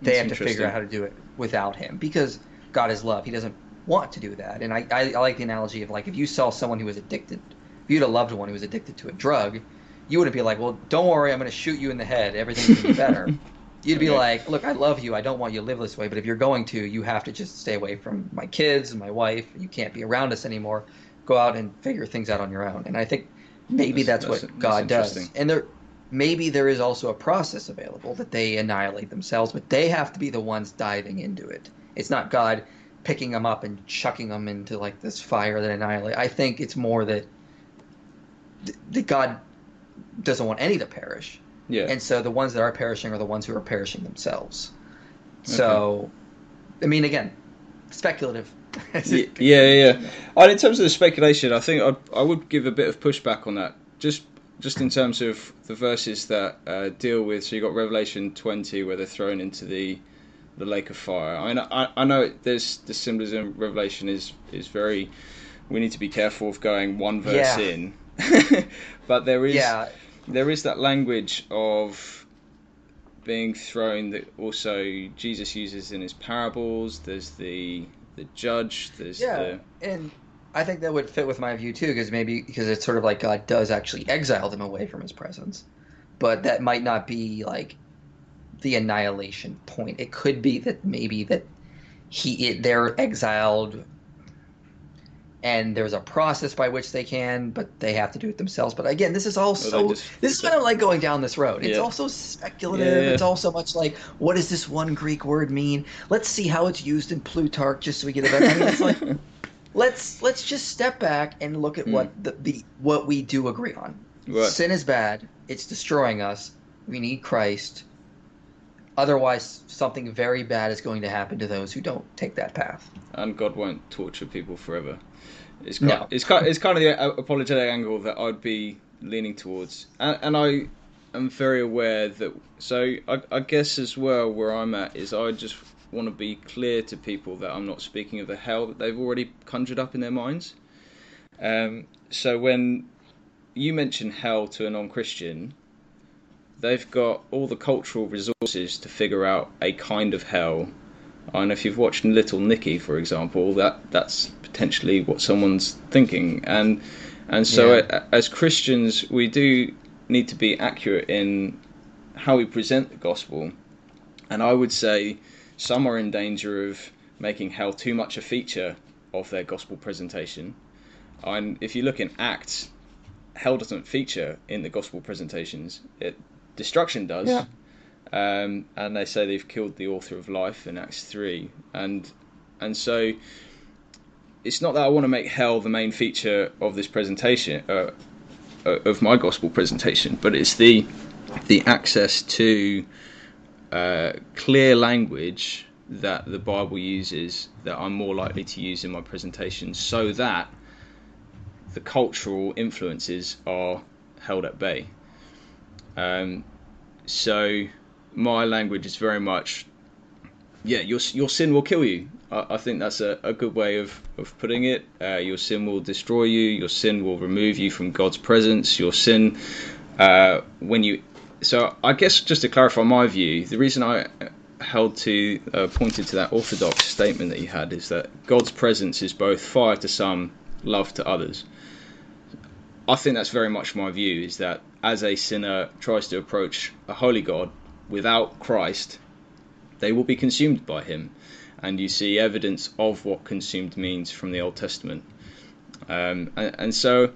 They That's have to figure out how to do it without him because God is love. He doesn't want to do that. And I, I, I like the analogy of like if you saw someone who was addicted, if you had a loved one who was addicted to a drug, you wouldn't be like, well, don't worry, I'm going to shoot you in the head. Everything's going to be *laughs* better. You'd be like, look, I love you. I don't want you to live this way. But if you're going to, you have to just stay away from my kids and my wife. You can't be around us anymore. Go out and figure things out on your own. And I think maybe that's, that's, that's what God does. And there, maybe there is also a process available that they annihilate themselves, but they have to be the ones diving into it. It's not God picking them up and chucking them into like this fire that annihilate. I think it's more that that God doesn't want any to perish. Yeah. And so the ones that are perishing are the ones who are perishing themselves. So, I mean, again, speculative. *laughs* yeah, yeah, yeah. And in terms of the speculation, I think I'd, I would give a bit of pushback on that. Just just in terms of the verses that uh, deal with. So you got Revelation 20 where they're thrown into the the lake of fire. I mean, I, I know there's the symbolism. Revelation is is very. We need to be careful of going one verse yeah. in, *laughs* but there is yeah. there is that language of being thrown that also Jesus uses in his parables. There's the the judge. There's yeah, the... and I think that would fit with my view too, because maybe because it's sort of like God does actually exile them away from His presence, but that might not be like the annihilation point. It could be that maybe that he it, they're exiled and there's a process by which they can, but they have to do it themselves. But again, this is also just, this is kind of like going down this road. It's yeah. also speculative. Yeah, yeah. It's also much like what does this one Greek word mean? Let's see how it's used in Plutarch, just so we get a better. I mean, it's like *laughs* let's let's just step back and look at mm. what the, the what we do agree on. What? Sin is bad. It's destroying us. We need Christ. Otherwise, something very bad is going to happen to those who don't take that path. And God won't torture people forever. It's kind, no. it's kind, it's kind of the apologetic angle that I'd be leaning towards, and, and I am very aware that. So I, I guess as well, where I'm at is I just want to be clear to people that I'm not speaking of the hell that they've already conjured up in their minds. Um, so when you mention hell to a non-Christian, they've got all the cultural resources to figure out a kind of hell. And if you've watched Little Nicky, for example, that that's potentially what someone's thinking. And and so yeah. as Christians, we do need to be accurate in how we present the gospel. And I would say some are in danger of making hell too much a feature of their gospel presentation. And if you look in Acts, hell doesn't feature in the gospel presentations. It Destruction does. Yeah. Um, and they say they've killed the author of life in Acts three, and and so it's not that I want to make hell the main feature of this presentation, uh, uh, of my gospel presentation, but it's the the access to uh, clear language that the Bible uses that I'm more likely to use in my presentation, so that the cultural influences are held at bay. Um, so my language is very much, yeah, your your sin will kill you. I, I think that's a, a good way of, of putting it. Uh, your sin will destroy you. Your sin will remove you from God's presence. Your sin, uh, when you, so I guess just to clarify my view, the reason I held to uh, pointed to that orthodox statement that you had is that God's presence is both fire to some, love to others. I think that's very much my view is that as a sinner tries to approach a holy God without Christ, they will be consumed by him. And you see evidence of what consumed means from the Old Testament. Um, and, and, so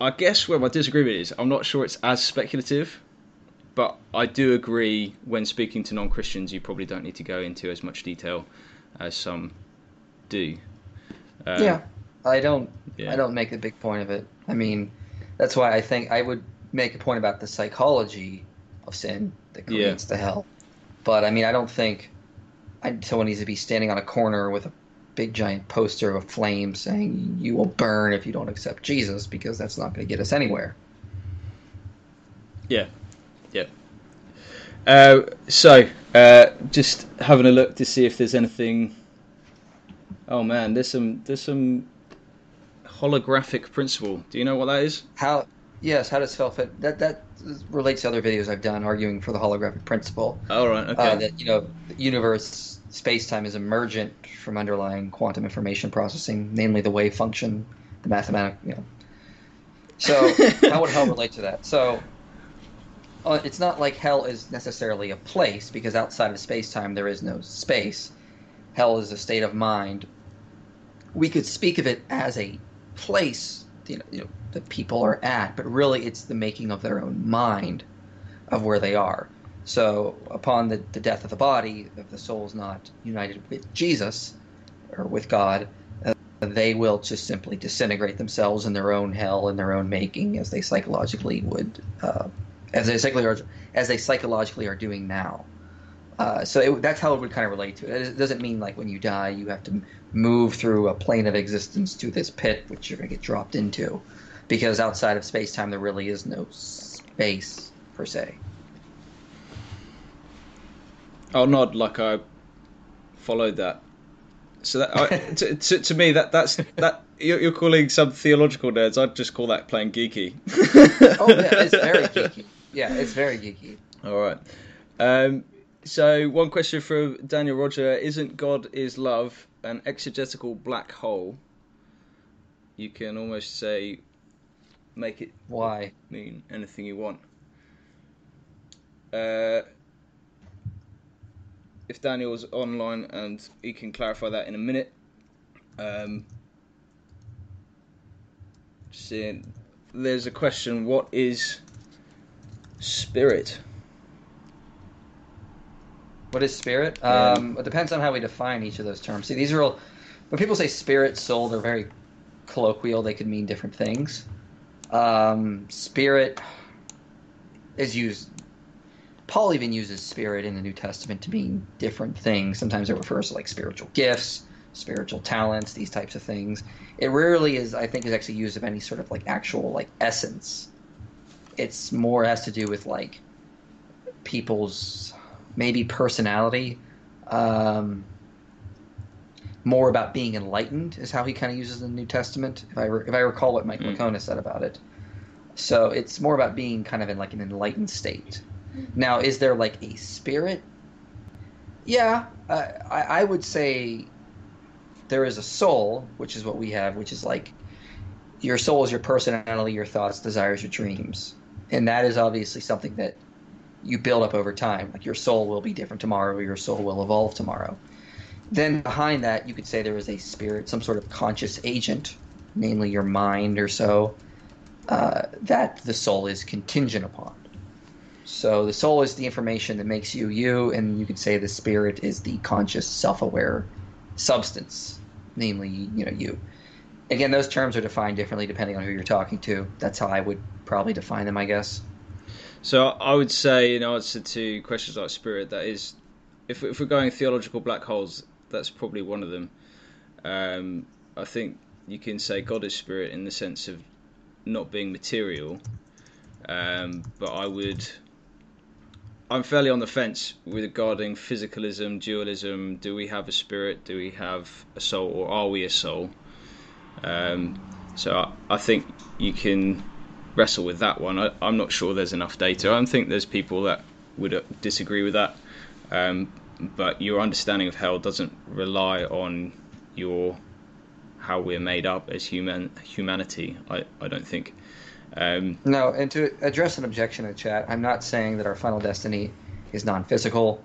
I guess where my disagreement is, I'm not sure it's as speculative, but I do agree when speaking to non Christians, you probably don't need to go into as much detail as some do. Um, yeah, I don't. Yeah. I don't make a big point of it. I mean, that's why I think I would make a point about the psychology of sin that creates yeah. the hell. But I mean, I don't think I, someone needs to be standing on a corner with a big giant poster of a flame saying "You will burn if you don't accept Jesus," because that's not going to get us anywhere. Yeah, yeah. Uh, so, uh, just having a look to see if there's anything. Oh man, there's some there's some holographic principle. Do you know what that is? How? Yes. How does fit? That that relates to other videos I've done arguing for the holographic principle. All right. Okay. Uh, that you know, the universe space time is emergent from underlying quantum information processing, namely the wave function, the mathematical. You know. So *laughs* how would hell relate to that? So uh, it's not like hell is necessarily a place because outside of space time there is no space. Hell is a state of mind. We could speak of it as a place, you know, you know that people are at, but really it's the making of their own mind of where they are. So, upon the, the death of the body, if the soul is not united with Jesus or with God, uh, they will just simply disintegrate themselves in their own hell in their own making, as they psychologically would, uh, as they psychologically as they psychologically are doing now. Uh, so it, that's how it would kind of relate to it. It doesn't mean like when you die you have to move through a plane of existence to this pit which you're going to get dropped into, because outside of space time there really is no space per se. I'll nod like I followed that. So that I, *laughs* to, to, to, me that that's that you're, you're, calling some theological nerds. I'd just call that playing geeky. oh yeah, it's very *laughs* geeky. Yeah, it's very geeky. All right. Um, so one question from Daniel Roger: Isn't God is love an exegetical black hole? You can almost say, make it why mean anything you want. Uh, if Daniel's online and he can clarify that in a minute. Um, seeing, there's a question: What is spirit? What is spirit? Um, it depends on how we define each of those terms. See, these are all when people say spirit, soul, they're very colloquial. They could mean different things. Um, spirit is used Paul even uses spirit in the New Testament to mean different things. Sometimes it refers to like spiritual gifts, spiritual talents, these types of things. It rarely is, I think, is actually used of any sort of like actual like essence. It's more has to do with like people's maybe personality. Um, more about being enlightened is how he kind of uses the New Testament. If I re- if I recall what Mike mm. Licona said about it, so it's more about being kind of in like an enlightened state now, is there like a spirit? Yeah, uh, I, I would say there is a soul, which is what we have, which is like your soul is your personality, your thoughts, desires, your dreams. And that is obviously something that you build up over time. Like your soul will be different tomorrow, your soul will evolve tomorrow. Then behind that, you could say there is a spirit, some sort of conscious agent, namely your mind or so, uh, that the soul is contingent upon. So the soul is the information that makes you you, and you could say the spirit is the conscious, self-aware substance, namely, you know, you. Again, those terms are defined differently depending on who you're talking to. That's how I would probably define them, I guess. So I would say, in answer to questions like spirit, that is, if, if we're going theological black holes, that's probably one of them. Um, I think you can say God is spirit in the sense of not being material, um, but I would I'm fairly on the fence regarding physicalism, dualism. Do we have a spirit? Do we have a soul, or are we a soul? Um, so I, I, think you can wrestle with that one. I, am not sure there's enough data. I don't think there's people that would uh, disagree with that. Um, but your understanding of hell doesn't rely on your how we're made up as human humanity. I, I don't think. Um, no, and to address an objection in chat, I'm not saying that our final destiny is non-physical.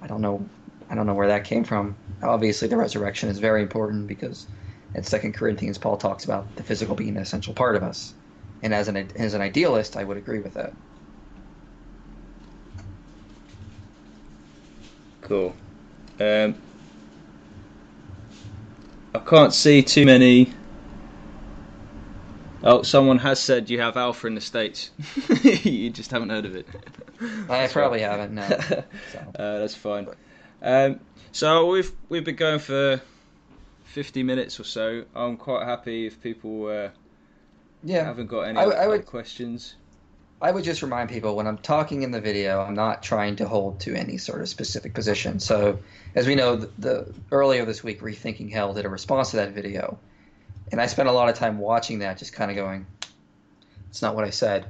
I don't know. I don't know where that came from. Obviously, the resurrection is very important because in Second Corinthians, Paul talks about the physical being an essential part of us. And as an as an idealist, I would agree with that. Cool. Um, I can't see too many Oh, someone has said you have alpha in the states. *laughs* you just haven't heard of it. I probably haven't. No, *laughs* so. uh, that's fine. Um, so we've we've been going for fifty minutes or so. I'm quite happy if people uh, yeah I haven't got any I, I would, questions. I would just remind people when I'm talking in the video, I'm not trying to hold to any sort of specific position. So, as we know, the, the earlier this week, Rethinking Hell did a response to that video, and I spent a lot of time watching that, just kind of going, "It's not what I said."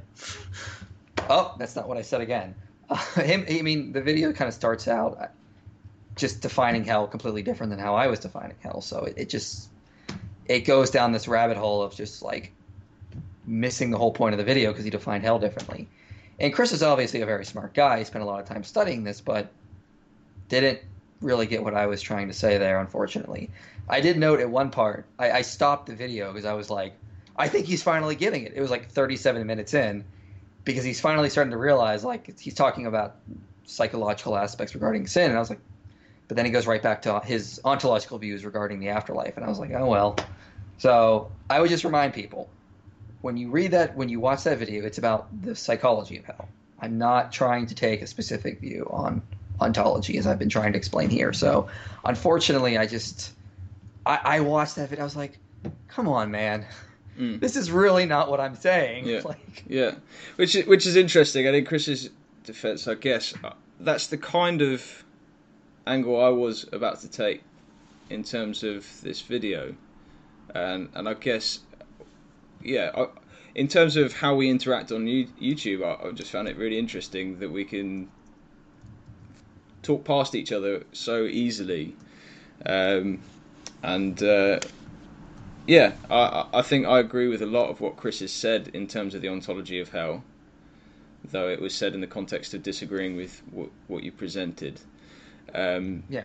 *laughs* oh, that's not what I said again. Uh, *laughs* him, I mean, the video kind of starts out just defining hell completely different than how I was defining hell. So it, it just it goes down this rabbit hole of just like missing the whole point of the video because he defined hell differently. And Chris is obviously a very smart guy. He spent a lot of time studying this, but didn't really get what I was trying to say there, unfortunately. I did note at one part, I, I stopped the video because I was like, I think he's finally getting it. It was like 37 minutes in because he's finally starting to realize, like, he's talking about psychological aspects regarding sin. And I was like, but then he goes right back to his ontological views regarding the afterlife. And I was like, oh, well. So I would just remind people when you read that, when you watch that video, it's about the psychology of hell. I'm not trying to take a specific view on ontology as I've been trying to explain here. So, unfortunately, I just I, I watched that video. I was like, "Come on, man, mm. this is really not what I'm saying." Yeah, *laughs* like, yeah, which is, which is interesting. I think Chris's defense, I guess, uh, that's the kind of angle I was about to take in terms of this video, and and I guess yeah, I, in terms of how we interact on YouTube, I, I just found it really interesting that we can talk past each other so easily, um, and uh, yeah, I, I think I agree with a lot of what Chris has said in terms of the ontology of hell, though it was said in the context of disagreeing with what, what you presented. Um, yeah.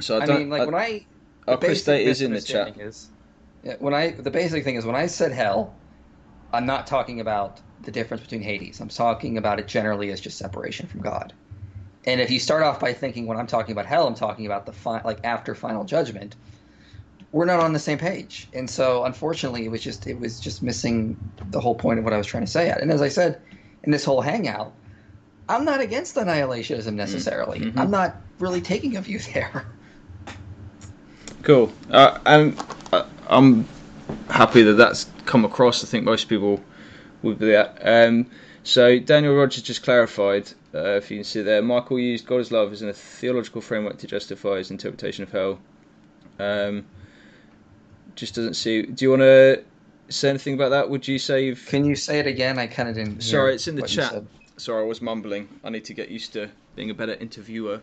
So I, I mean, like I, when I, oh, Chris Date is in the chat. Is, when I the basic thing is when I said hell, I'm not talking about the difference between Hades. I'm talking about it generally as just separation from God. And if you start off by thinking when I'm talking about hell, I'm talking about the fi- like after final judgment, we're not on the same page. And so unfortunately, it was just it was just missing the whole point of what I was trying to say. At. And as I said in this whole hangout, I'm not against annihilationism necessarily. Mm-hmm. I'm not really taking a view *laughs* there. Cool. Uh, and I'm happy that that's come across. I think most people would be that. Um, so Daniel Rogers just clarified, uh, if you can see there, Michael used God is love as a theological framework to justify his interpretation of hell. Um, just doesn't see. Do you want to say anything about that? Would you say? You've... Can you say it again? I kind of didn't. Sorry, it's in the chat. Sorry, I was mumbling. I need to get used to being a better interviewer.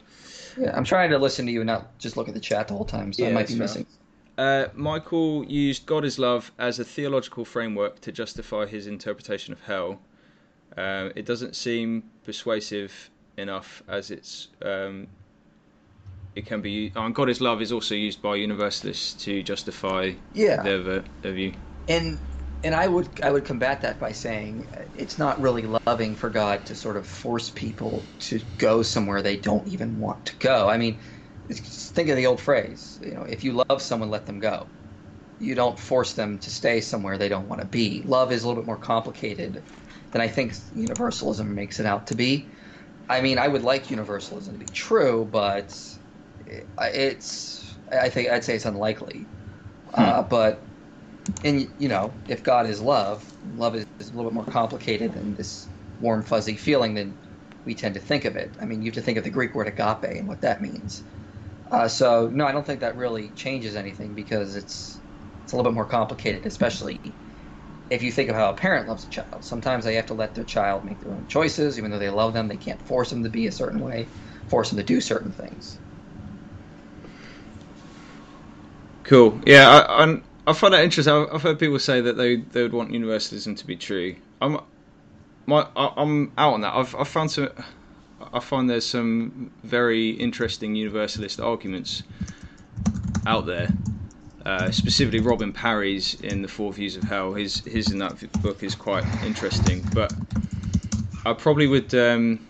Yeah, I'm trying to listen to you and not just look at the chat the whole time, so yeah, I might be missing. Uh, Michael used God is love as a theological framework to justify his interpretation of hell. Uh, it doesn't seem persuasive enough as it's um, it can be. Oh, and God is love is also used by universalists to justify yeah. their, their view. And and I would I would combat that by saying it's not really loving for God to sort of force people to go somewhere they don't even want to go. I mean, think of the old phrase, you know, if you love someone, let them go. You don't force them to stay somewhere they don't want to be. Love is a little bit more complicated than I think universalism makes it out to be. I mean, I would like universalism to be true, but it's I think I'd say it's unlikely. Hmm. Uh, but and you know, if God is love, love is, is, a little bit more complicated than this warm fuzzy feeling than we tend to think of it. I mean, you have to think of the Greek word agape and what that means. Uh, so no, I don't think that really changes anything because it's it's a little bit more complicated, especially if you think of how a parent loves a child. Sometimes they have to let their child make their own choices, even though they love them. They can't force them to be a certain way, force them to do certain things. Cool. Yeah, I, I'm, I find that interesting. I've heard people say that they they would want universalism to be true. I'm my I'm out on that. I've I found some I find there's some very interesting universalist arguments out there. Uh, specifically, Robin Parry's in the Four Views of Hell. His his in that book is quite interesting. But I probably would. Um,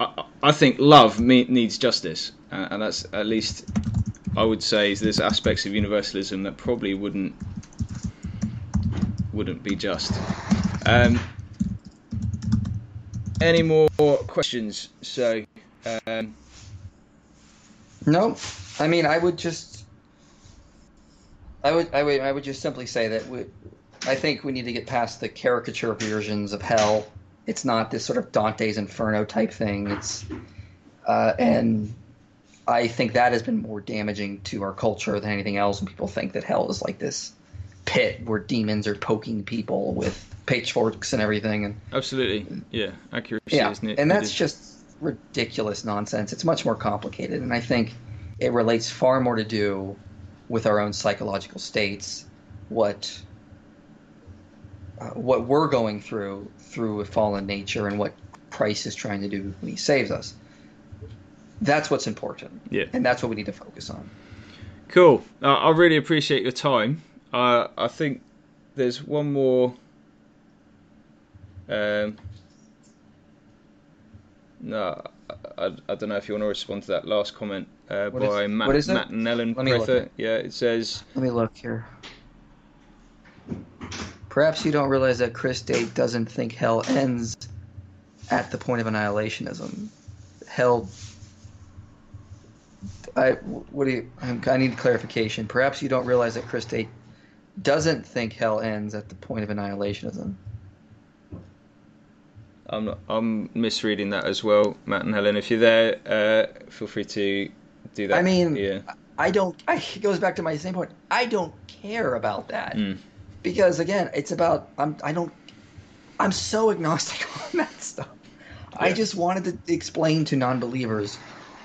I, I, think love needs justice, uh, and that's at least I would say there's aspects of universalism that probably wouldn't wouldn't be just. Um, any more questions? So, um, no. I mean, I would just, I would, I would, I would just simply say that we, I think we need to get past the caricature versions of hell. It's not this sort of Dante's Inferno type thing. It's, uh, and I think that has been more damaging to our culture than anything else. When people think that hell is like this pit where demons are poking people with pitchforks and everything. And absolutely, yeah, accuracy. Yeah, and that's just ridiculous nonsense. It's much more complicated, and I think it relates far more to do with our own psychological states. What uh, what we're going through through a fallen nature, and what Christ is trying to do when He saves us. That's what's important. Yeah, and that's what we need to focus on. Cool. Uh, I really appreciate your time. Uh, I think there's one more. Um, no, I, I, don't know if you want to respond to that last comment uh, by is, Matt, Matt Nellen. Yeah, it says. Let me look here. Perhaps you don't realize that Chris Date doesn't think hell ends at the point of annihilationism. Hell. I what do you? I need clarification. Perhaps you don't realize that Chris Date doesn't think hell ends at the point of annihilationism. I'm I'm misreading that as well, Matt and Helen. If you're there, uh, feel free to do that. I mean, yeah. I don't. I, *laughs* it goes back to my same point. I don't care about that mm. because again, it's about. I'm. I don't. I'm so agnostic *laughs* on that stuff. Yeah. I just wanted to explain to non-believers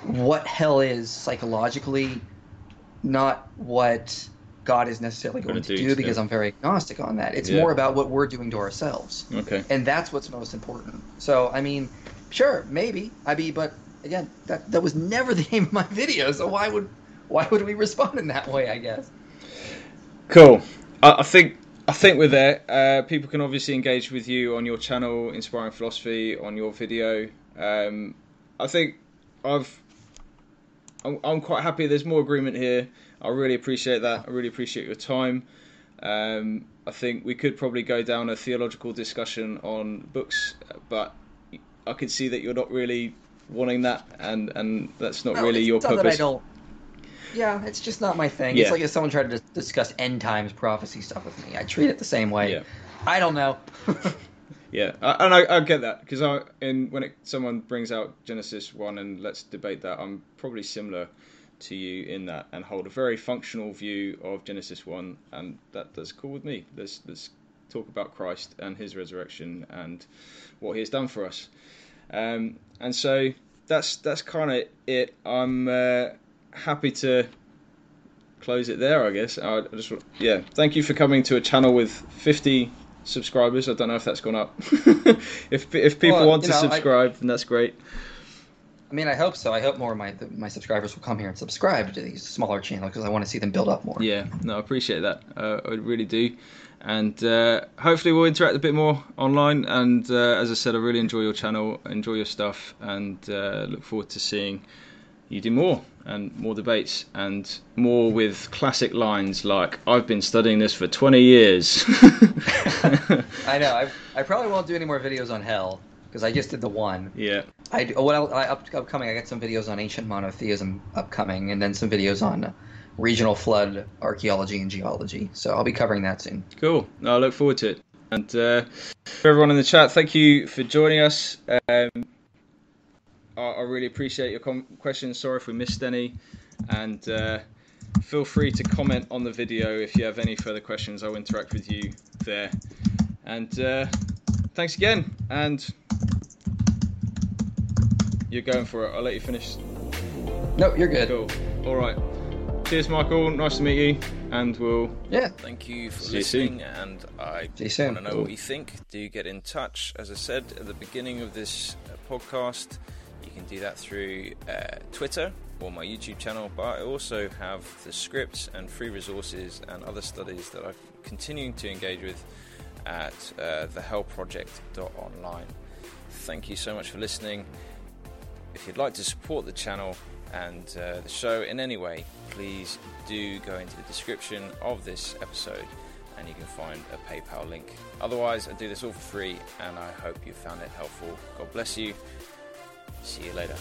what hell is psychologically, not what God is necessarily going to do because I'm very agnostic on that. It's yeah. more about what we're doing to ourselves. Okay. And that's what's most important. So, I mean, sure, maybe. I mean, but again, that that was never *laughs* the aim of my video. So why would why would we respond in that way? I guess. Cool. I, I think I think we're there. Uh, people can obviously engage with you on your channel, Inspiring Philosophy, on your video. Um, I think I've I'm, I'm quite happy. There's more agreement here. I really appreciate that. I really appreciate your time. Um, I think we could probably go down a theological discussion on books, but I could see that you're not really wanting that, and and that's not no, really your purpose. That I don't. Yeah, it's just not my thing. Yeah. It's like if someone tried to discuss end times prophecy stuff with me, I treat it the same way. Yeah. I don't know. *laughs* yeah, and I, I get that because I, in when it, someone brings out Genesis one and let's debate that, I'm probably similar to you in that and hold a very functional view of Genesis 1, and that does cool with me. Let's, let's talk about Christ and his resurrection and what he has done for us. Um, and so that's that's kind of it. I'm uh, happy to close it there, I guess. I just yeah, thank you for coming to a channel with 50 subscribers. I don't know if that's gone up. *laughs* if if people well, want to know, subscribe, I, then that's great. I mean, I hope so. I hope more of my my subscribers will come here and subscribe to these smaller channels because I want to see them build up more. Yeah, no, I appreciate that. Uh, I really do, and uh, hopefully we'll interact a bit more online. And uh, as I said, I really enjoy your channel, enjoy your stuff, and uh, look forward to seeing you do more and more debates and more with classic lines like "I've been studying this for 20 years." *laughs* *laughs* I know. I, I probably won't do any more videos on hell because I just did the one. Yeah. I what well, I, up, upcoming. I got some videos on ancient monotheism upcoming, and then some videos on regional flood archaeology and geology. So I'll be covering that soon. Cool. I look forward to it. And uh, for everyone in the chat, thank you for joining us. Um, I, I, really appreciate your com- questions. Sorry if we missed any, and uh, feel free to comment on the video if you have any further questions. I'll interact with you there. And uh, thanks again. And you're going for it. I'll let you finish. No, you're good. Cool. All right. Cheers, Michael. Nice to meet you, and we'll. Yeah. Thank you for listening, You and I want to know cool. what you think. Do get in touch. As I said at the beginning of this uh, podcast, you can do that through uh, Twitter or my YouTube channel, but I also have the scripts and free resources and other studies that I'm continuing to engage with at uh, thehellproject.online. Thank you so much for listening. If you'd like to support the channel and uh, the show in any way, please do go into the description of this episode and you can find a PayPal link. Otherwise, I do this all for free, and I hope you found it helpful. God bless you. See you later.